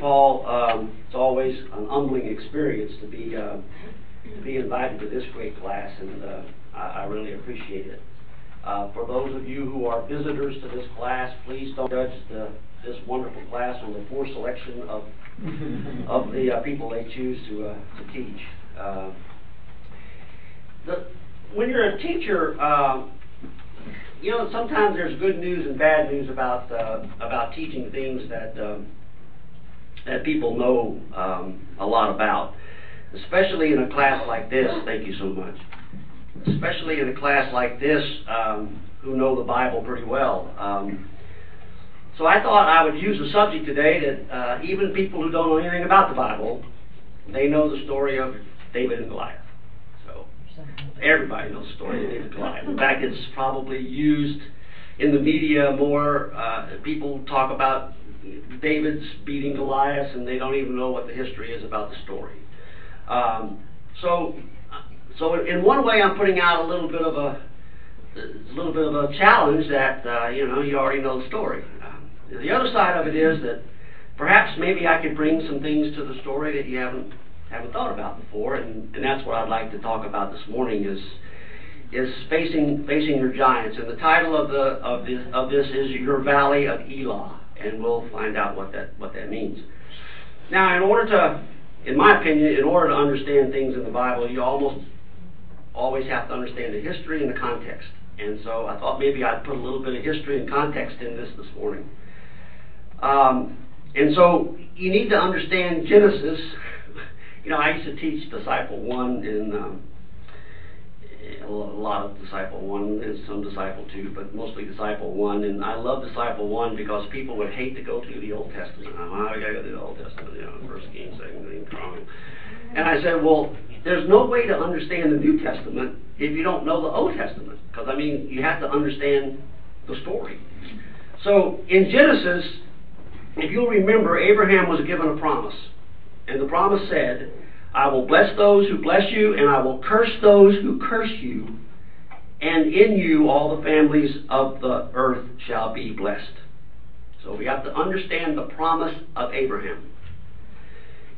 Paul, um, it's always an humbling experience to be uh, to be invited to this great class, and uh, I, I, really appreciate it. Uh, for those of you who are visitors to this class, please don't judge the, this wonderful class on the poor selection of of the uh, people they choose to uh, to teach. Uh, the, when you're a teacher, um, you know sometimes there's good news and bad news about about teaching things that. Um, that people know um, a lot about, especially in a class like this. Thank you so much. Especially in a class like this, um, who know the Bible pretty well. Um, so I thought I would use a subject today that uh, even people who don't know anything about the Bible, they know the story of David and Goliath. So everybody knows the story of David and Goliath. In fact, it's probably used in the media more. Uh, people talk about David's beating Goliath, and they don't even know what the history is about the story. Um, so, so in one way, I'm putting out a little bit of a, a little bit of a challenge that uh, you know you already know the story. Um, the other side of it is that perhaps maybe I could bring some things to the story that you haven't haven't thought about before, and, and that's what I'd like to talk about this morning is is facing facing your giants, and the title of the of this of this is your valley of Elah and we'll find out what that what that means. Now, in order to, in my opinion, in order to understand things in the Bible, you almost always have to understand the history and the context. And so I thought maybe I'd put a little bit of history and context in this this morning. Um, and so you need to understand Genesis. You know, I used to teach Disciple 1 in um, a lot of disciple one and some disciple two, but mostly disciple one. And I love disciple one because people would hate to go through the Old Testament. I'm oh, I gotta go to the Old Testament, you know, First Kings, Second Kings, Chronicles. And I said, well, there's no way to understand the New Testament if you don't know the Old Testament, because I mean, you have to understand the story. So in Genesis, if you'll remember, Abraham was given a promise, and the promise said I will bless those who bless you, and I will curse those who curse you. And in you all the families of the earth shall be blessed. So we have to understand the promise of Abraham.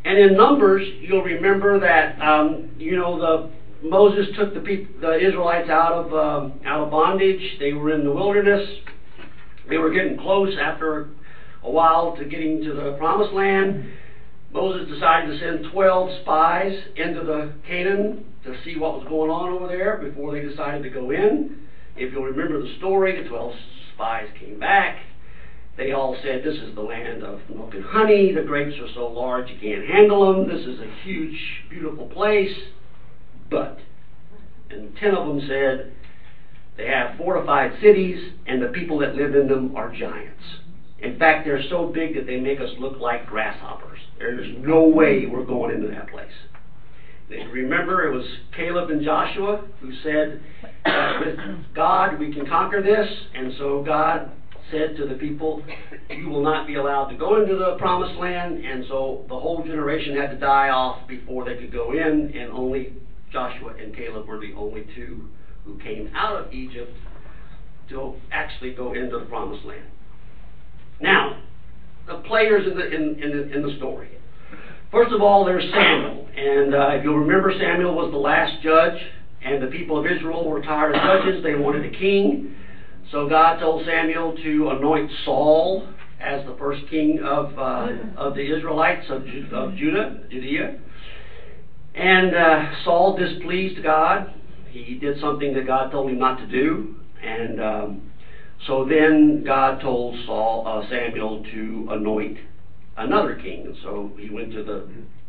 And in Numbers, you'll remember that um, you know the Moses took the people, the Israelites out of um, out of bondage. They were in the wilderness. They were getting close after a while to getting to the promised land. Moses decided to send 12 spies into the Canaan to see what was going on over there before they decided to go in. If you'll remember the story, the 12 spies came back. They all said, This is the land of milk and honey. The grapes are so large you can't handle them. This is a huge, beautiful place. But, and 10 of them said, They have fortified cities, and the people that live in them are giants. In fact, they're so big that they make us look like grasshoppers. There's no way we're going into that place. Remember, it was Caleb and Joshua who said, uh, with God, we can conquer this. And so God said to the people, You will not be allowed to go into the promised land. And so the whole generation had to die off before they could go in. And only Joshua and Caleb were the only two who came out of Egypt to actually go into the promised land. Now, players in the, in, in the, in the story. First of all, there's Samuel. And uh, if you'll remember, Samuel was the last judge, and the people of Israel were tired of judges. They wanted a king. So God told Samuel to anoint Saul as the first king of, uh, of the Israelites of, of Judah, Judea. And uh, Saul displeased God. He did something that God told him not to do. And um, so then God told Saul, uh, Samuel to anoint another king. And so he went to the,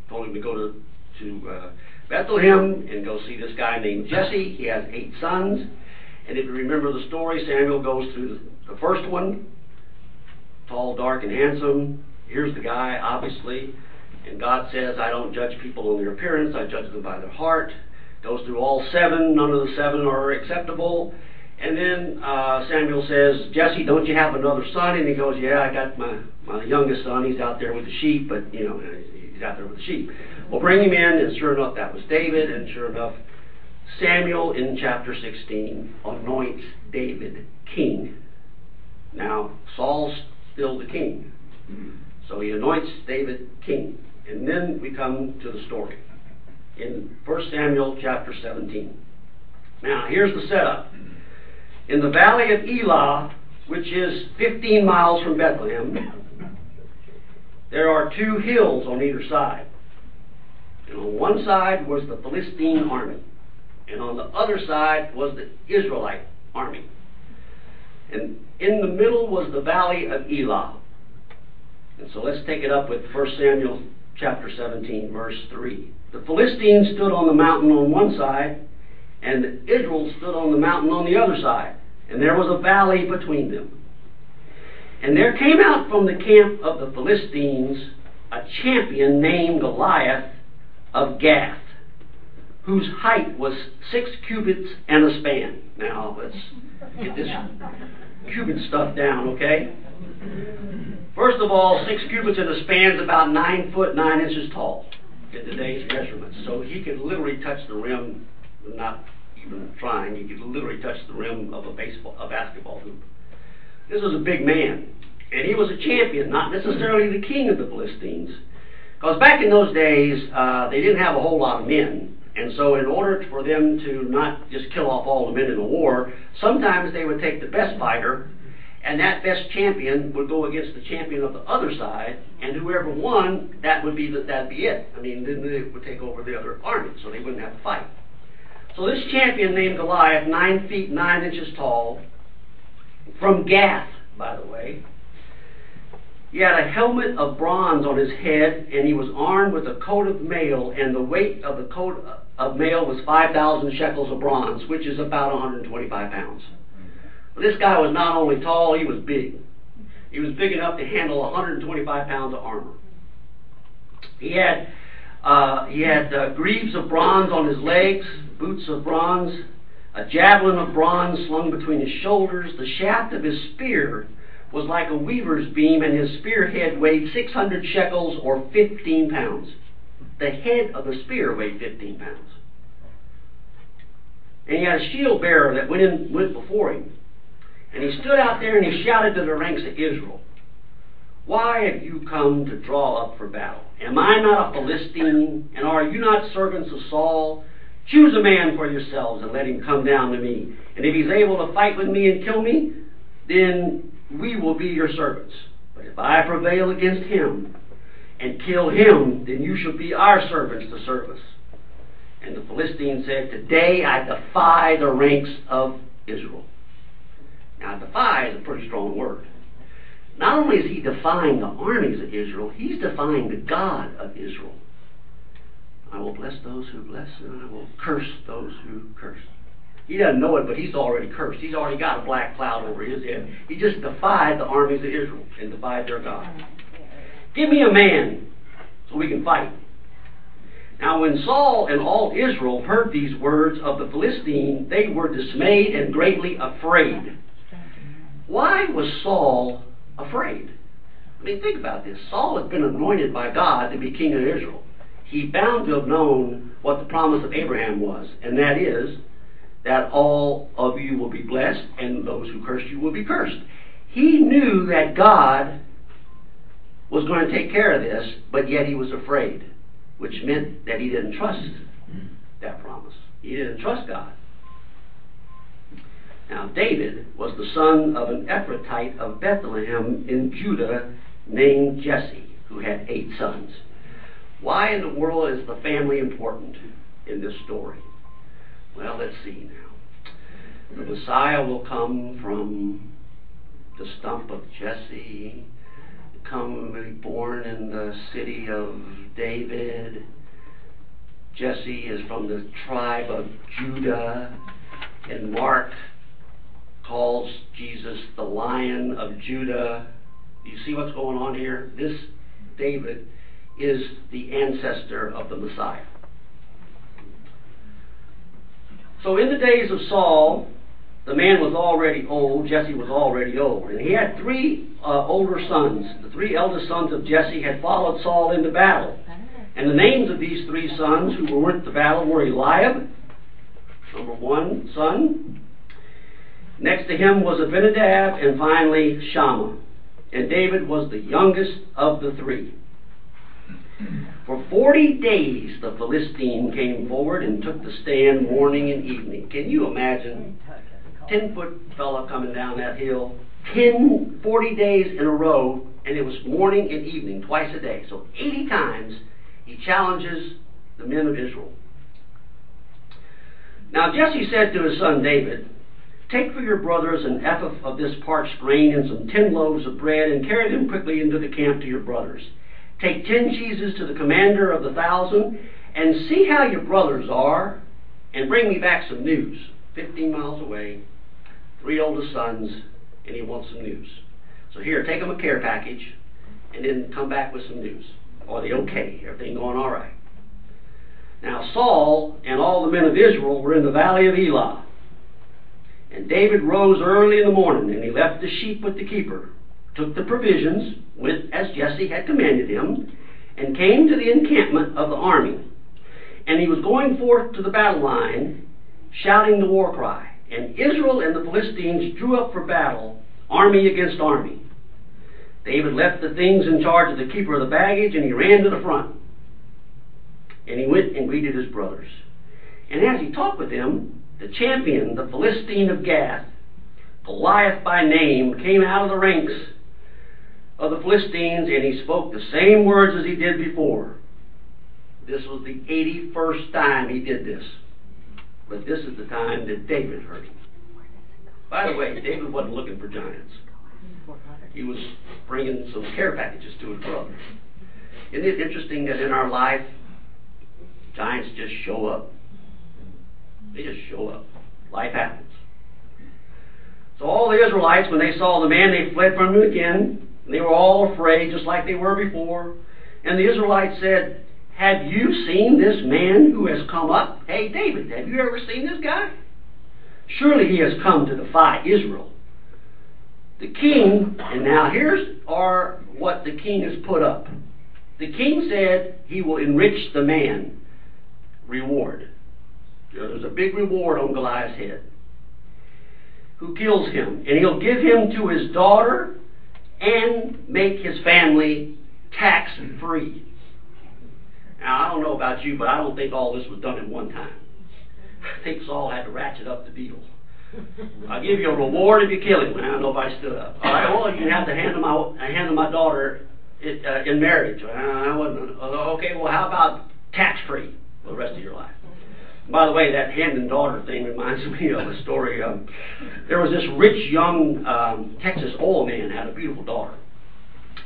told him to go to, to uh, Bethlehem and go see this guy named Jesse. He has eight sons. And if you remember the story, Samuel goes through the, the first one, tall, dark, and handsome. Here's the guy, obviously. And God says, I don't judge people on their appearance, I judge them by their heart. Goes through all seven, none of the seven are acceptable. And then uh, Samuel says, Jesse, don't you have another son? And he goes, Yeah, I got my, my youngest son. He's out there with the sheep, but, you know, he's out there with the sheep. Well, bring him in. And sure enough, that was David. And sure enough, Samuel in chapter 16 anoints David king. Now, Saul's still the king. So he anoints David king. And then we come to the story in 1 Samuel chapter 17. Now, here's the setup. In the valley of Elah, which is 15 miles from Bethlehem, there are two hills on either side. And on one side was the Philistine army, and on the other side was the Israelite army. And in the middle was the valley of Elah. And so let's take it up with 1 Samuel chapter 17, verse 3. The Philistines stood on the mountain on one side, and Israel stood on the mountain on the other side. And there was a valley between them. And there came out from the camp of the Philistines a champion named Goliath of Gath, whose height was six cubits and a span. Now, let's get this cubit stuff down, okay? First of all, six cubits and a span is about nine foot nine inches tall in today's measurements. So he could literally touch the rim, not even trying. He could literally touch the rim of a baseball, a basketball hoop. This was a big man, and he was a champion, not necessarily the king of the Philistines, because back in those days uh, they didn't have a whole lot of men. And so, in order for them to not just kill off all the men in the war, sometimes they would take the best fighter and that best champion would go against the champion of the other side, and whoever won, that would be the, that'd be it. I mean, then they would take over the other army, so they wouldn't have to fight. So this champion named Goliath, nine feet nine inches tall, from Gath, by the way, he had a helmet of bronze on his head, and he was armed with a coat of mail, and the weight of the coat of mail was 5,000 shekels of bronze, which is about 125 pounds. This guy was not only tall, he was big. He was big enough to handle 125 pounds of armor. He had uh, he had uh, greaves of bronze on his legs, boots of bronze, a javelin of bronze slung between his shoulders. The shaft of his spear was like a weaver's beam, and his spearhead weighed 600 shekels or 15 pounds. The head of the spear weighed 15 pounds. And he had a shield bearer that went in went before him. And he stood out there and he shouted to the ranks of Israel, Why have you come to draw up for battle? Am I not a Philistine? And are you not servants of Saul? Choose a man for yourselves and let him come down to me. And if he's able to fight with me and kill me, then we will be your servants. But if I prevail against him and kill him, then you shall be our servants to serve us. And the Philistine said, Today I defy the ranks of Israel. Now, defy is a pretty strong word. Not only is he defying the armies of Israel, he's defying the God of Israel. I will bless those who bless, and I will curse those who curse. He doesn't know it, but he's already cursed. He's already got a black cloud over his head. He just defied the armies of Israel and defied their God. Give me a man so we can fight. Now, when Saul and all Israel heard these words of the Philistine, they were dismayed and greatly afraid. Why was Saul afraid? I mean, think about this. Saul had been anointed by God to be king of Israel. He bound to have known what the promise of Abraham was, and that is that all of you will be blessed, and those who curse you will be cursed. He knew that God was going to take care of this, but yet he was afraid, which meant that he didn't trust that promise. He didn't trust God. Now, David was the son of an Ephrathite of Bethlehem in Judah named Jesse, who had eight sons. Why in the world is the family important in this story? Well, let's see now. The Messiah will come from the stump of Jesse, come born in the city of David. Jesse is from the tribe of Judah. In Mark calls Jesus the Lion of Judah. You see what's going on here? This David is the ancestor of the Messiah. So in the days of Saul, the man was already old, Jesse was already old, and he had three uh, older sons. The three eldest sons of Jesse had followed Saul into battle. And the names of these three sons who were with the battle were Eliab, number one son, Next to him was Abinadab, and finally Shammah. and David was the youngest of the three. For forty days the Philistine came forward and took the stand morning and evening. Can you imagine? Ten foot fella coming down that hill, ten, forty days in a row, and it was morning and evening, twice a day. So eighty times he challenges the men of Israel. Now Jesse said to his son David, Take for your brothers an ephah of this parched grain and some ten loaves of bread, and carry them quickly into the camp to your brothers. Take ten cheeses to the commander of the thousand, and see how your brothers are, and bring me back some news. Fifteen miles away, three oldest sons, and he wants some news. So here, take them a care package, and then come back with some news. Are they okay? Everything going all right? Now Saul and all the men of Israel were in the valley of Elah. And David rose early in the morning, and he left the sheep with the keeper, took the provisions, went as Jesse had commanded him, and came to the encampment of the army. And he was going forth to the battle line, shouting the war cry. And Israel and the Philistines drew up for battle, army against army. David left the things in charge of the keeper of the baggage, and he ran to the front. And he went and greeted his brothers. And as he talked with them, the champion, the Philistine of Gath, Goliath by name, came out of the ranks of the Philistines and he spoke the same words as he did before. This was the 81st time he did this. But this is the time that David heard him. By the way, David wasn't looking for giants. He was bringing some care packages to his brother. Isn't it interesting that in our life, giants just show up? They just show up. Life happens. So all the Israelites, when they saw the man, they fled from him again. And they were all afraid, just like they were before. And the Israelites said, Have you seen this man who has come up? Hey, David, have you ever seen this guy? Surely he has come to defy Israel. The king, and now here's are what the king has put up. The king said he will enrich the man. Reward. There's a big reward on Goliath's head. Who kills him. And he'll give him to his daughter and make his family tax free. Now, I don't know about you, but I don't think all this was done in one time. I think Saul had to ratchet up the deal. I'll give you a reward if you kill him. Well, nobody stood up. All right, well, you have to hand my uh, hand my daughter in, uh, in marriage. Uh, I wasn't. Uh, okay, well, how about tax free for the rest of your life? By the way, that hand and daughter thing reminds me of a story. Um, there was this rich young um, Texas oil man had a beautiful daughter,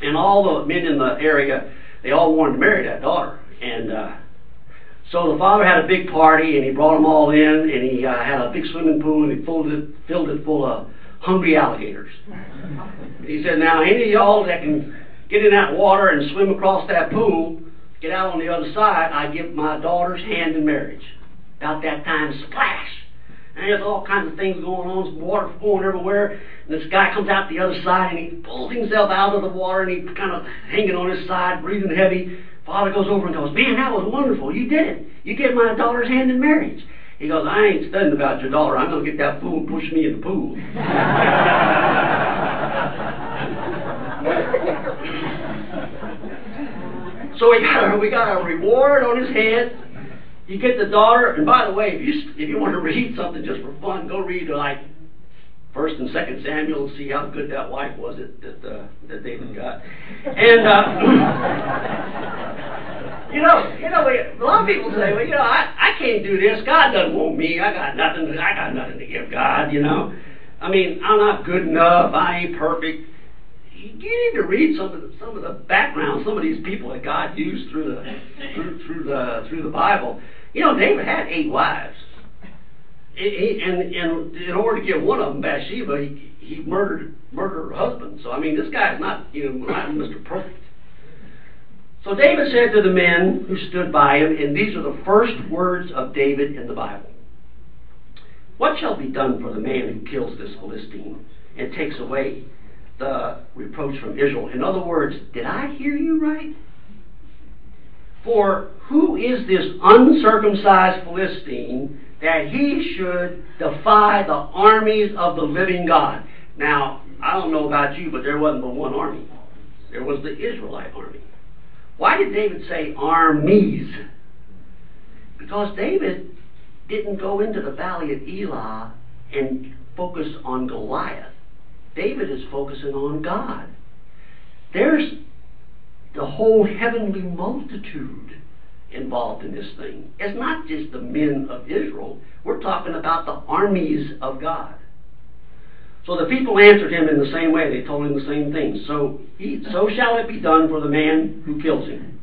and all the men in the area they all wanted to marry that daughter, and uh, so the father had a big party, and he brought them all in, and he uh, had a big swimming pool, and he filled it filled it full of hungry alligators. he said, "Now any of y'all that can get in that water and swim across that pool, get out on the other side, I give my daughter's hand in marriage." About that time, splash! And there's all kinds of things going on, some water flowing everywhere. And this guy comes out the other side and he pulls himself out of the water and he's kind of hanging on his side, breathing heavy. Father goes over and goes, Man, that was wonderful. You did it. You gave my daughter's hand in marriage. He goes, I ain't studying about your daughter. I'm going to get that fool and push me in the pool. so we got, a, we got a reward on his head you get the daughter, and by the way, if you if you want to read something just for fun, go read like First and Second Samuel and see how good that wife was that that, uh, that David got. And uh, you know, you know, a lot of people say, well, you know, I I can't do this. God doesn't want me. I got nothing. I got nothing to give God. You know, I mean, I'm not good enough. I ain't perfect you need to read some of the, some of the background, some of these people that God used through the through, through the through the Bible. You know, David had eight wives, he, and and in order to get one of them, Bathsheba, he, he murdered murdered her husband. So I mean, this guy is not you know not Mr. Perfect. So David said to the men who stood by him, and these are the first words of David in the Bible. What shall be done for the man who kills this Philistine and takes away the reproach from Israel? In other words, did I hear you right? For who is this uncircumcised Philistine that he should defy the armies of the living God? Now, I don't know about you, but there wasn't but one army. There was the Israelite army. Why did David say armies? Because David didn't go into the valley of Elah and focus on Goliath. David is focusing on God. There's the whole heavenly multitude involved in this thing. It's not just the men of Israel. We're talking about the armies of God. So the people answered him in the same way. They told him the same thing. So he, so shall it be done for the man who kills him.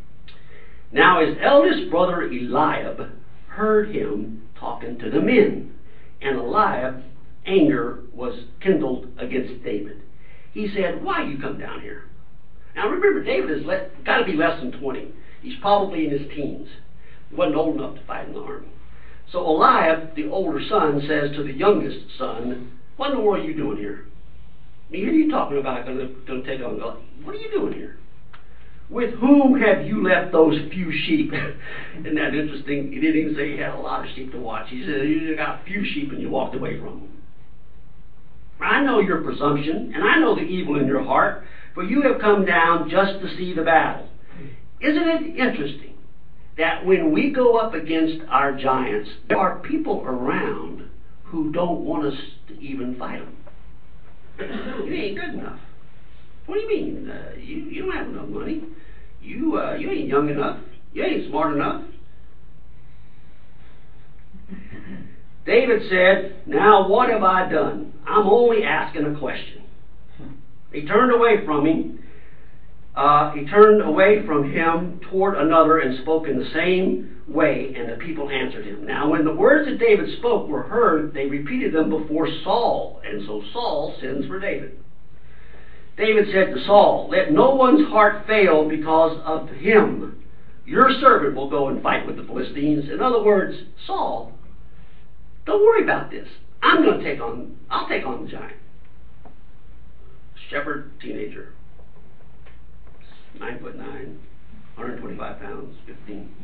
Now his eldest brother Eliab heard him talking to the men, and Eliab anger was kindled against David. He said, "Why you come down here?" Now remember, David has got to be less than twenty. He's probably in his teens. He wasn't old enough to fight in the army. So Eliab, the older son, says to the youngest son, What in the world are you doing here? I mean, you talking about going to take on God. What are you doing here? With whom have you left those few sheep? Isn't that interesting? He didn't even say he had a lot of sheep to watch. He said you got a few sheep and you walked away from them. I know your presumption, and I know the evil in your heart, for you have come down just to see the battle. Isn't it interesting that when we go up against our giants, there are people around who don't want us to even fight them? you ain't good enough. What do you mean? Uh, you, you don't have enough money. You, uh, you ain't young enough. You ain't smart enough. David said, Now what have I done? I'm only asking a question. He turned away from him uh, he turned away from him toward another and spoke in the same way, and the people answered him. Now, when the words that David spoke were heard, they repeated them before Saul, and so Saul sends for David. David said to Saul, Let no one's heart fail because of him. Your servant will go and fight with the Philistines. In other words, Saul, don't worry about this. I'm going to take on, I'll take on the giant. Shepherd, teenager, nine foot nine, 125 pounds, 15.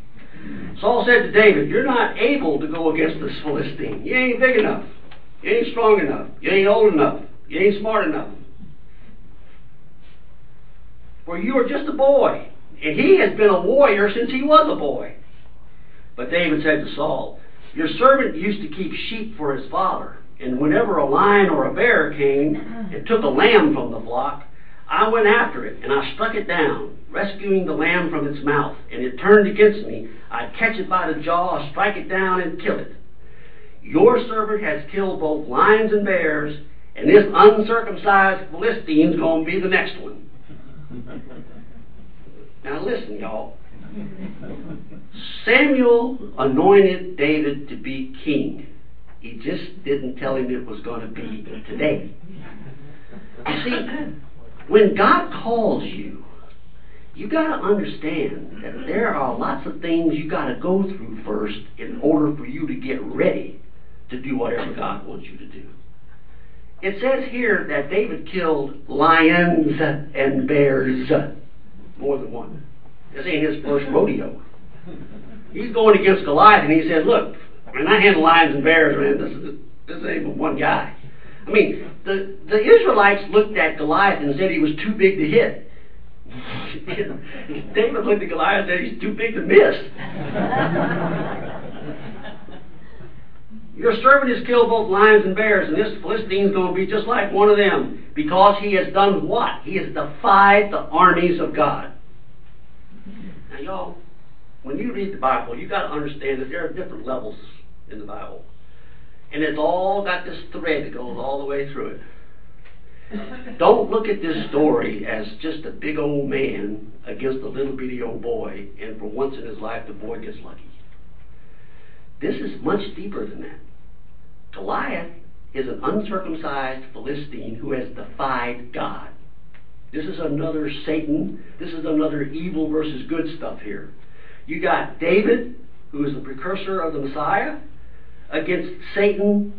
Saul said to David, You're not able to go against this Philistine. You ain't big enough. You ain't strong enough. You ain't old enough. You ain't smart enough. For you are just a boy, and he has been a warrior since he was a boy. But David said to Saul, Your servant used to keep sheep for his father, and whenever a lion or a bear came mm-hmm. and took a lamb from the flock, I went after it, and I struck it down, rescuing the lamb from its mouth, and it turned against me. I'd catch it by the jaw, strike it down, and kill it. Your servant has killed both lions and bears, and this uncircumcised Philistine's going to be the next one. now listen, y'all. Samuel anointed David to be king. He just didn't tell him it was going to be today. You see, when God calls you, you got to understand that there are lots of things you got to go through first in order for you to get ready to do whatever God wants you to do. It says here that David killed lions and bears, more than one. This ain't his first rodeo. He's going against Goliath, and he said, "Look, I mean, I handle lions and bears, man. This is this ain't but one guy." I mean, the, the Israelites looked at Goliath and said he was too big to hit. David looked at Goliath and said he's too big to miss. Your servant has killed both lions and bears, and this Philistine's going to be just like one of them, because he has done what? He has defied the armies of God. Now, y'all, when you read the Bible, you got to understand that there are different levels in the Bible. And it's all got this thread that goes all the way through it. Don't look at this story as just a big old man against a little bitty old boy, and for once in his life the boy gets lucky. This is much deeper than that. Goliath is an uncircumcised Philistine who has defied God. This is another Satan. This is another evil versus good stuff here. You got David, who is the precursor of the Messiah, against Satan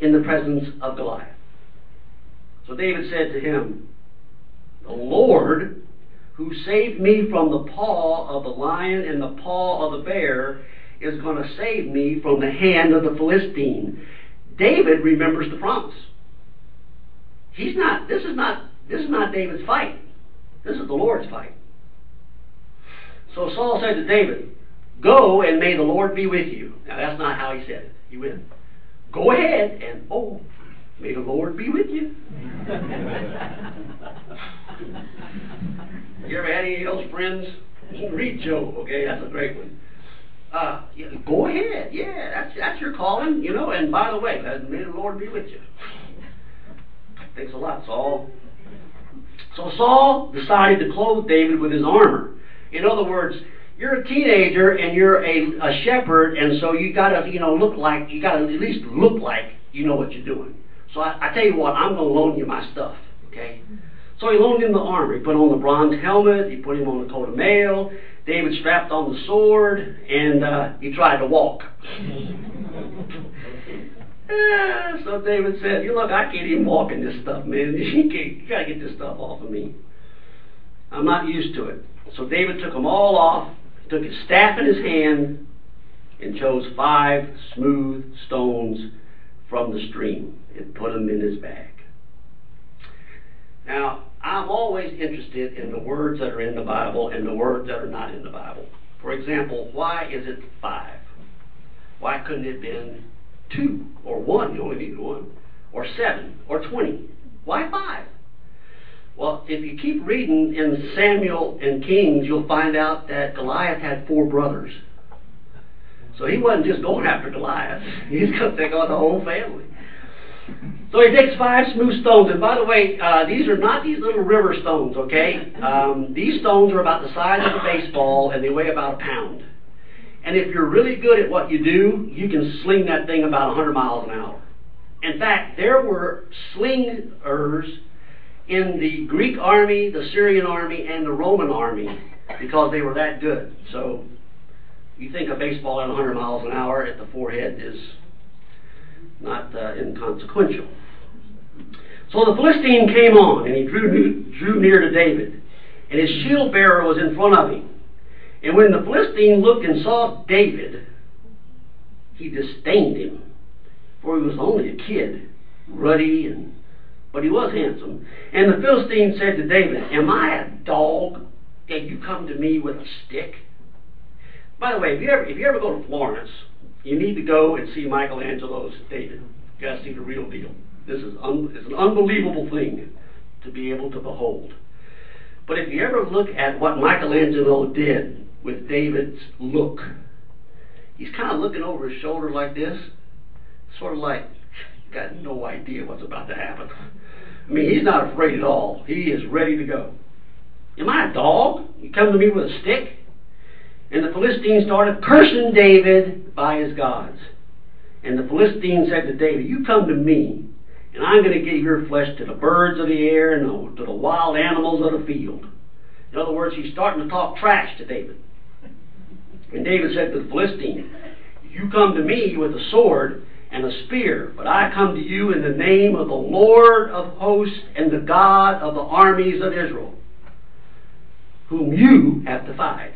in the presence of Goliath. So David said to him, The Lord, who saved me from the paw of the lion and the paw of the bear, is going to save me from the hand of the Philistine. David remembers the promise. he's not, this is not, this is not David's fight. This is the Lord's fight. So Saul said to David, Go and may the Lord be with you. Now that's not how he said it. He went, Go ahead and oh, may the Lord be with you. you ever had any of those friends? Read Job, okay? That's a great one. Uh, yeah, go ahead. Yeah, that's that's your calling, you know. And by the way, may the Lord be with you. Thanks a lot, Saul. So Saul decided to clothe David with his armor. In other words, you're a teenager and you're a, a shepherd, and so you gotta, you know, look like you gotta at least look like you know what you're doing. So I, I tell you what, I'm gonna loan you my stuff, okay? So he loaned him the armor. He put on the bronze helmet. He put him on the coat of mail. David strapped on the sword, and uh, he tried to walk. yeah, so David said, "You look, I can't even walk in this stuff, man. You, you gotta get this stuff off of me. I'm not used to it." So David took them all off, took his staff in his hand, and chose five smooth stones from the stream and put them in his bag. Now, I'm always interested in the words that are in the Bible and the words that are not in the Bible. For example, why is it five? Why couldn't it have been two or one? You only need one. Or seven or twenty. Why five? Well, if you keep reading in Samuel and Kings, you'll find out that Goliath had four brothers. So he wasn't just going after Goliath. He's going to take on the whole family. So he takes five smooth stones, and by the way, uh, these are not these little river stones, okay? Um, these stones are about the size of a baseball, and they weigh about a pound. And if you're really good at what you do, you can sling that thing about 100 miles an hour. In fact, there were slingers in the Greek army, the Syrian army, and the Roman army because they were that good. So you think a baseball at 100 miles an hour at the forehead is not uh, inconsequential. So the Philistine came on, and he drew, drew near to David, and his shield bearer was in front of him. And when the Philistine looked and saw David, he disdained him, for he was only a kid, ruddy and but he was handsome. And the Philistine said to David, Am I a dog that you come to me with a stick? By the way, if you ever, if you ever go to Florence, you need to go and see Michelangelo's David. You got to see the real deal. This is un, it's an unbelievable thing to be able to behold. But if you ever look at what Michelangelo did with David's look, he's kind of looking over his shoulder like this, sort of like, got no idea what's about to happen. I mean, he's not afraid at all. He is ready to go. Am I a dog? You come to me with a stick? And the Philistines started cursing David by his gods. And the Philistines said to David, You come to me, and I'm going to give your flesh to the birds of the air and to the wild animals of the field. In other words, he's starting to talk trash to David. And David said to the Philistine, You come to me with a sword and a spear, but I come to you in the name of the Lord of hosts and the God of the armies of Israel, whom you have defied.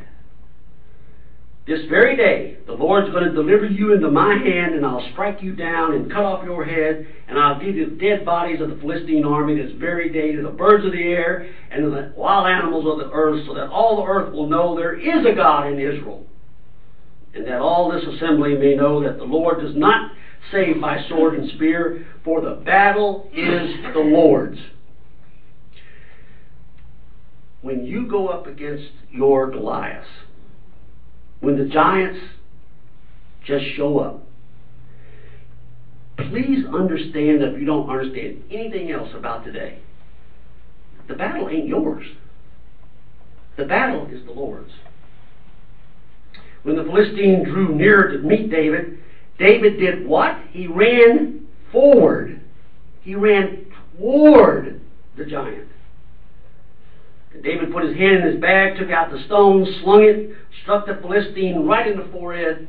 This very day, the Lord's going to deliver you into my hand, and I'll strike you down and cut off your head, and I'll give you the dead bodies of the Philistine army this very day to the birds of the air and to the wild animals of the earth, so that all the earth will know there is a God in Israel, and that all this assembly may know that the Lord does not save by sword and spear, for the battle is the Lord's. When you go up against your Goliath, when the giants just show up. Please understand that if you don't understand anything else about today, the battle ain't yours. The battle is the Lord's. When the Philistine drew near to meet David, David did what? He ran forward. He ran toward the giant. David put his hand in his bag, took out the stone, slung it, struck the Philistine right in the forehead.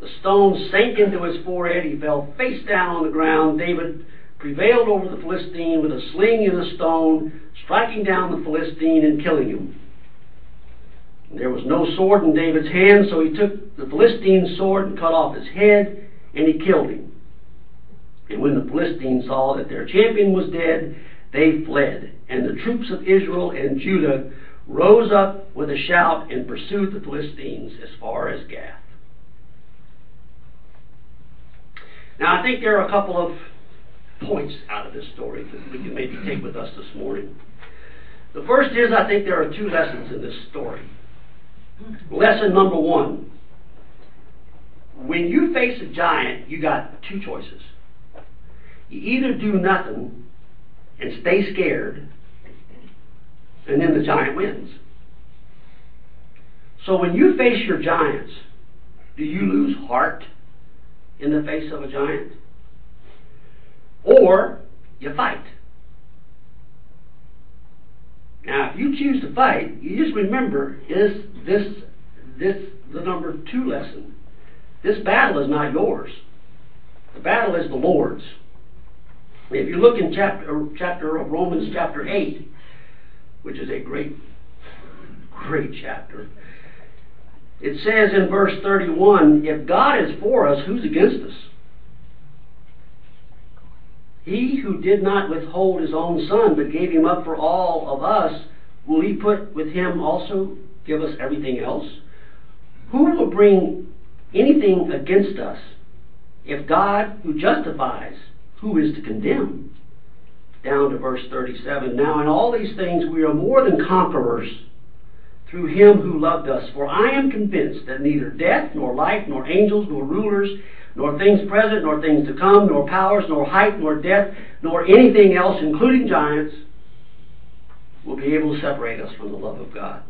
The stone sank into his forehead. He fell face down on the ground. David prevailed over the Philistine with a sling and a stone, striking down the Philistine and killing him. There was no sword in David's hand, so he took the Philistine's sword and cut off his head, and he killed him. And when the Philistines saw that their champion was dead, they fled. And the troops of Israel and Judah rose up with a shout and pursued the Philistines as far as Gath. Now, I think there are a couple of points out of this story that we can maybe take with us this morning. The first is I think there are two lessons in this story. Lesson number one when you face a giant, you got two choices. You either do nothing and stay scared, and then the giant wins. So when you face your giants, do you lose heart in the face of a giant? Or you fight. Now, if you choose to fight, you just remember is this this the number two lesson. This battle is not yours. The battle is the Lord's. If you look in chapter chapter of Romans chapter eight, which is a great great chapter, it says in verse 31 if God is for us, who's against us? He who did not withhold his own son, but gave him up for all of us, will he put with him also give us everything else? Who will bring anything against us if God, who justifies, who is to condemn? Down to verse 37. Now, in all these things, we are more than conquerors through him who loved us. For I am convinced that neither death, nor life, nor angels, nor rulers, nor things present, nor things to come, nor powers, nor height, nor depth, nor anything else, including giants, will be able to separate us from the love of God.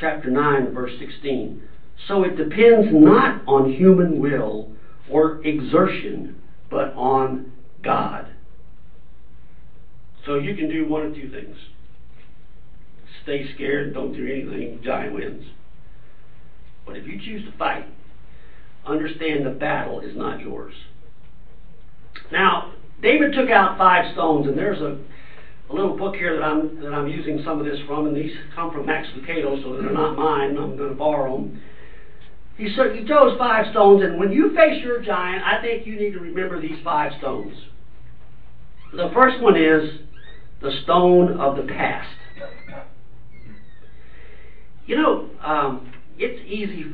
Chapter 9, verse 16. So it depends not on human will or exertion, but on God. So you can do one of two things stay scared don't do anything, giant wins. But if you choose to fight, understand the battle is not yours. Now, David took out five stones, and there's a, a little book here that I'm that I'm using some of this from, and these come from Max Lucado, so they're not mine. I'm going to borrow them. He, so, he chose five stones, and when you face your giant, I think you need to remember these five stones. The first one is the stone of the past. You know, um, it's easy,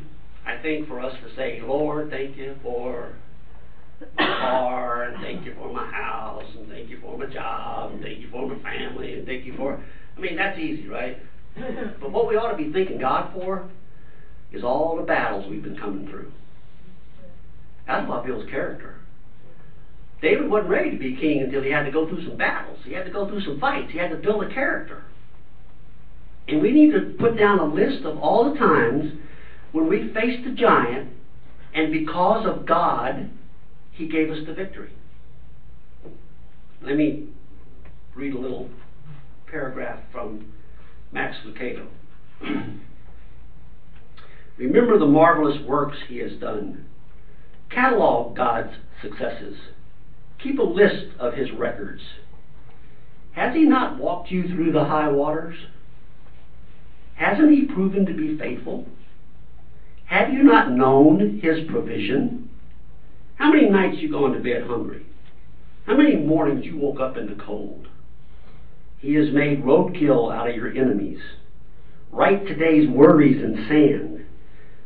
I think, for us to say, Lord, thank you for my car, and thank you for my house, and thank you for my job, and thank you for my family, and thank you for. I mean, that's easy, right? but what we ought to be thanking God for is all the battles we've been coming through. That's what builds character. David wasn't ready to be king until he had to go through some battles. He had to go through some fights. He had to build a character. And we need to put down a list of all the times when we faced the giant, and because of God, He gave us the victory. Let me read a little paragraph from Max Lucado. Remember the marvelous works He has done. Catalog God's successes. Keep a list of His records. Has He not walked you through the high waters? Hasn't he proven to be faithful? Have you not known his provision? How many nights you going to bed hungry? How many mornings you woke up in the cold? He has made roadkill out of your enemies. Write today's worries in sand,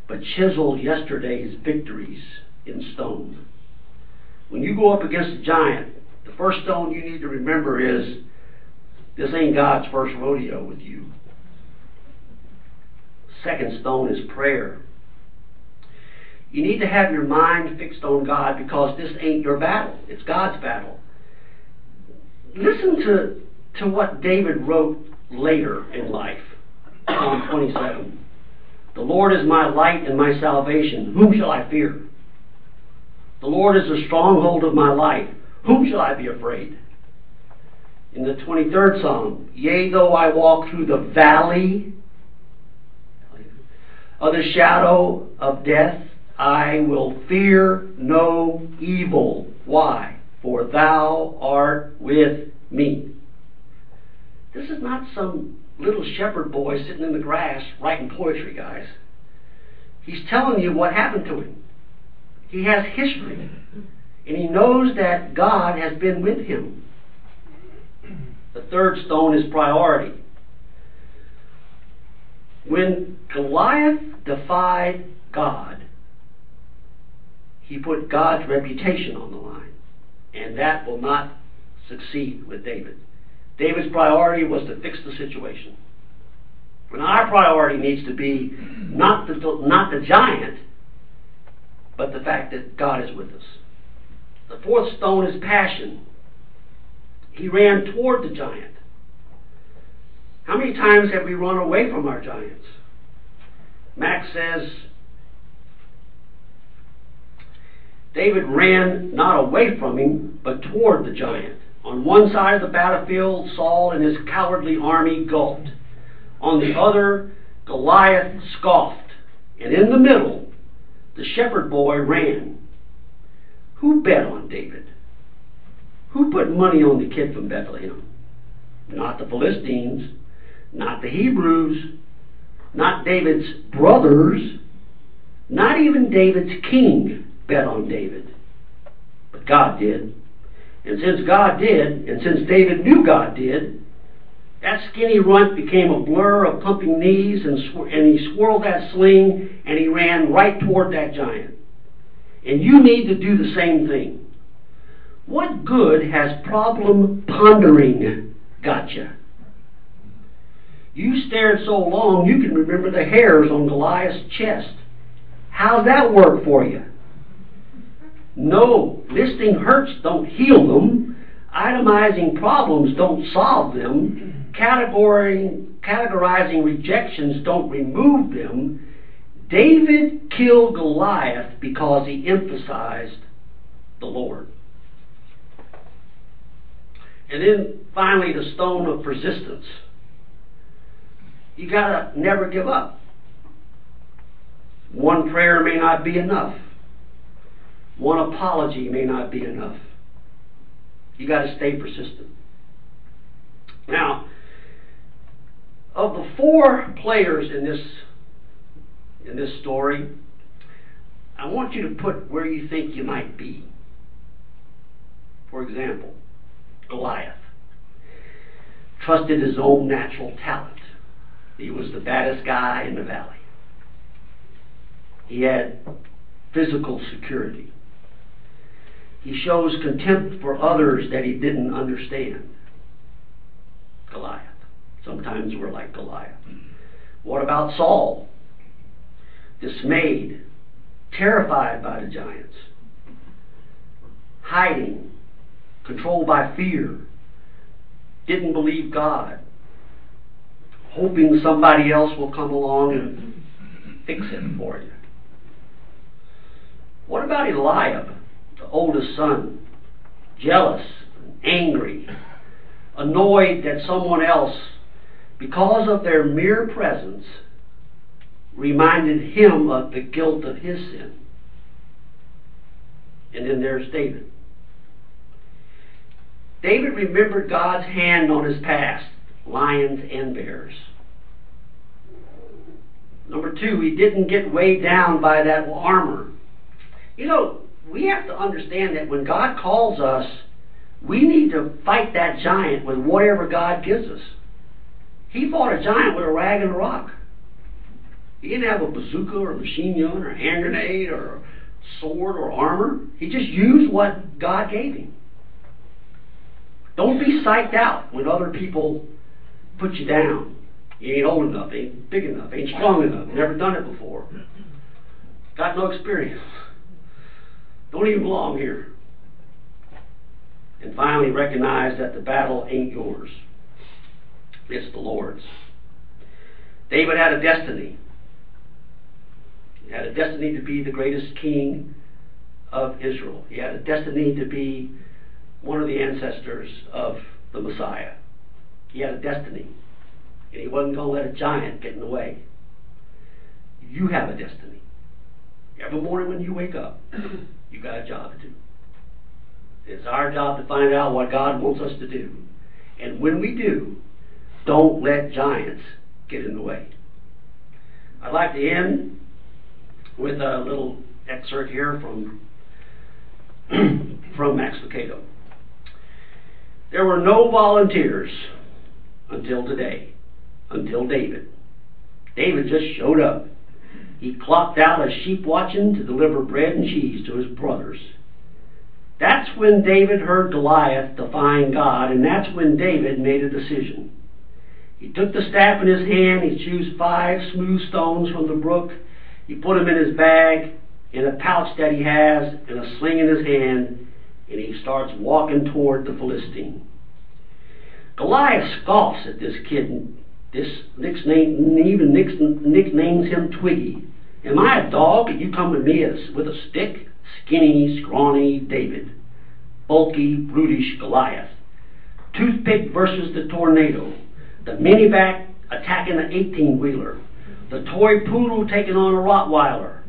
but chisel yesterday's victories in stone. When you go up against a giant, the first stone you need to remember is this ain't God's first rodeo with you. Second stone is prayer. You need to have your mind fixed on God because this ain't your battle. It's God's battle. Listen to, to what David wrote later in life. Psalm 27. The Lord is my light and my salvation. Whom shall I fear? The Lord is the stronghold of my life. Whom shall I be afraid? In the 23rd Psalm, Yea, though I walk through the valley of the shadow of death, I will fear no evil. Why? For thou art with me. This is not some little shepherd boy sitting in the grass writing poetry, guys. He's telling you what happened to him. He has history. And he knows that God has been with him. The third stone is priority. When Goliath defied God, he put God's reputation on the line. And that will not succeed with David. David's priority was to fix the situation. When our priority needs to be not the, not the giant, but the fact that God is with us. The fourth stone is passion. He ran toward the giant. How many times have we run away from our giants? Max says David ran not away from him, but toward the giant. On one side of the battlefield, Saul and his cowardly army gulped. On the other, Goliath scoffed. And in the middle, the shepherd boy ran. Who bet on David? Who put money on the kid from Bethlehem? Not the Philistines, not the Hebrews, not David's brothers, not even David's king bet on David. But God did. And since God did, and since David knew God did, that skinny runt became a blur of pumping knees, and, sw- and he swirled that sling, and he ran right toward that giant. And you need to do the same thing. What good has problem pondering got you? You stared so long you can remember the hairs on Goliath's chest. How's that work for you? No, listing hurts don't heal them. Itemizing problems don't solve them. Categorizing, categorizing rejections don't remove them. David killed Goliath because he emphasized the Lord. And then finally, the stone of persistence. You gotta never give up. One prayer may not be enough. One apology may not be enough. You got to stay persistent. Now, of the four players in this in this story, I want you to put where you think you might be. For example, Goliath trusted his own natural talent. He was the baddest guy in the valley. He had physical security. He shows contempt for others that he didn't understand. Goliath. Sometimes we're like Goliath. What about Saul? Dismayed, terrified by the giants, hiding, controlled by fear, didn't believe God, hoping somebody else will come along and fix it for you. What about Eliab? The oldest son, jealous, angry, annoyed that someone else, because of their mere presence, reminded him of the guilt of his sin. And then there's David. David remembered God's hand on his past, lions and bears. Number two, he didn't get weighed down by that armor. You know, we have to understand that when God calls us, we need to fight that giant with whatever God gives us. He fought a giant with a rag and a rock. He didn't have a bazooka or a machine gun or a hand grenade or a sword or armor. He just used what God gave him. Don't be psyched out when other people put you down. You ain't old enough, ain't big enough, ain't strong enough, never done it before. Got no experience. Don't even belong here. And finally, recognize that the battle ain't yours, it's the Lord's. David had a destiny. He had a destiny to be the greatest king of Israel. He had a destiny to be one of the ancestors of the Messiah. He had a destiny. And he wasn't going to let a giant get in the way. You have a destiny. Every morning when you wake up, you got a job to do. It's our job to find out what God wants us to do. And when we do, don't let giants get in the way. I'd like to end with a little excerpt here from from Max Lucado. There were no volunteers until today, until David. David just showed up. He clocked out as sheep watching to deliver bread and cheese to his brothers. That's when David heard Goliath defying God, and that's when David made a decision. He took the staff in his hand, he chose five smooth stones from the brook, he put them in his bag, in a pouch that he has, and a sling in his hand, and he starts walking toward the Philistine. Goliath scoffs at this kid. This nickname, even nicknames him Twiggy. Am I a dog and you come to me as, with a stick? Skinny, scrawny David. Bulky, brutish Goliath. Toothpick versus the tornado. The minivac attacking the 18 wheeler. The toy poodle taking on a Rottweiler.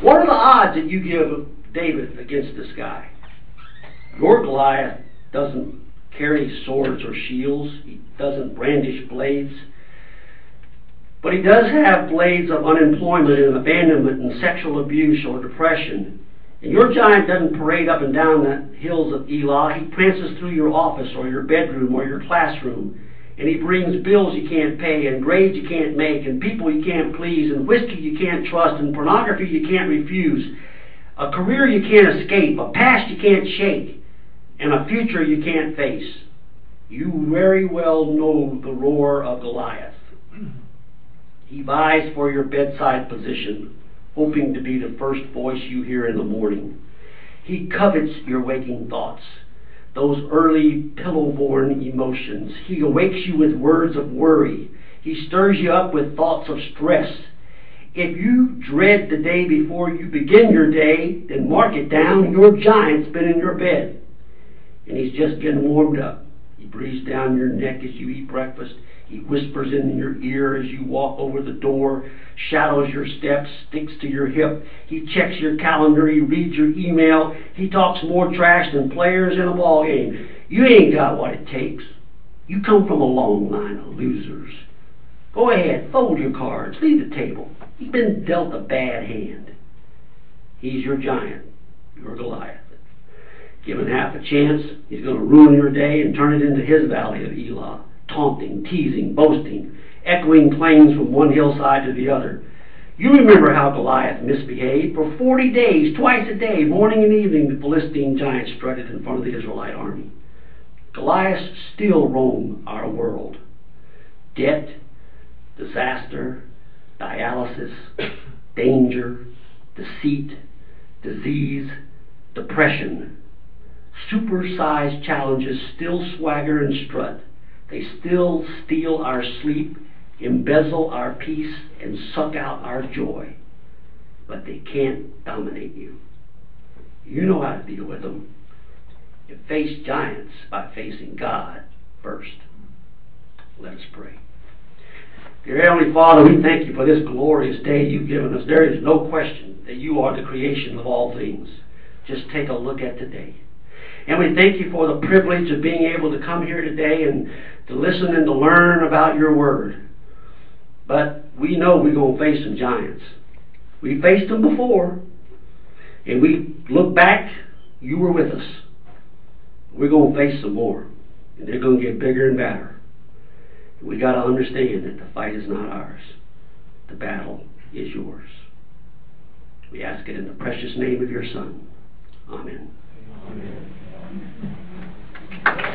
What are the odds that you give David against this guy? Your Goliath doesn't carry swords or shields, he doesn't brandish blades. But he does have blades of unemployment and abandonment and sexual abuse or depression. And your giant doesn't parade up and down the hills of Elah. He prances through your office or your bedroom or your classroom. And he brings bills you can't pay, and grades you can't make, and people you can't please, and whiskey you can't trust, and pornography you can't refuse, a career you can't escape, a past you can't shake and a future you can't face. You very well know the roar of Goliath. He vies for your bedside position, hoping to be the first voice you hear in the morning. He covets your waking thoughts, those early pillow-born emotions. He awakes you with words of worry. He stirs you up with thoughts of stress. If you dread the day before you begin your day, then mark it down, your giant's been in your bed and he's just getting warmed up. He breathes down your neck as you eat breakfast. He whispers in your ear as you walk over the door, shadows your steps, sticks to your hip. He checks your calendar. He reads your email. He talks more trash than players in a ball game. You ain't got what it takes. You come from a long line of losers. Go ahead, fold your cards, leave the table. You've been dealt a bad hand. He's your giant, your Goliath. Given half a chance, he's going to ruin your day and turn it into his valley of Elah, taunting, teasing, boasting, echoing claims from one hillside to the other. You remember how Goliath misbehaved. For 40 days, twice a day, morning and evening, the Philistine giant strutted in front of the Israelite army. Goliath still roam our world. Debt, disaster, dialysis, danger, deceit, disease, depression, supersized challenges still swagger and strut. They still steal our sleep, embezzle our peace, and suck out our joy. But they can't dominate you. You know how to deal with them. You face giants by facing God first. Let us pray. Dear Heavenly Father, we thank you for this glorious day you've given us. There is no question that you are the creation of all things. Just take a look at today. And we thank you for the privilege of being able to come here today and to listen and to learn about your word. But we know we're going to face some giants. We faced them before. And we look back, you were with us. We're going to face some more. And they're going to get bigger and better. We got to understand that the fight is not ours. The battle is yours. We ask it in the precious name of your Son. Amen. Amen.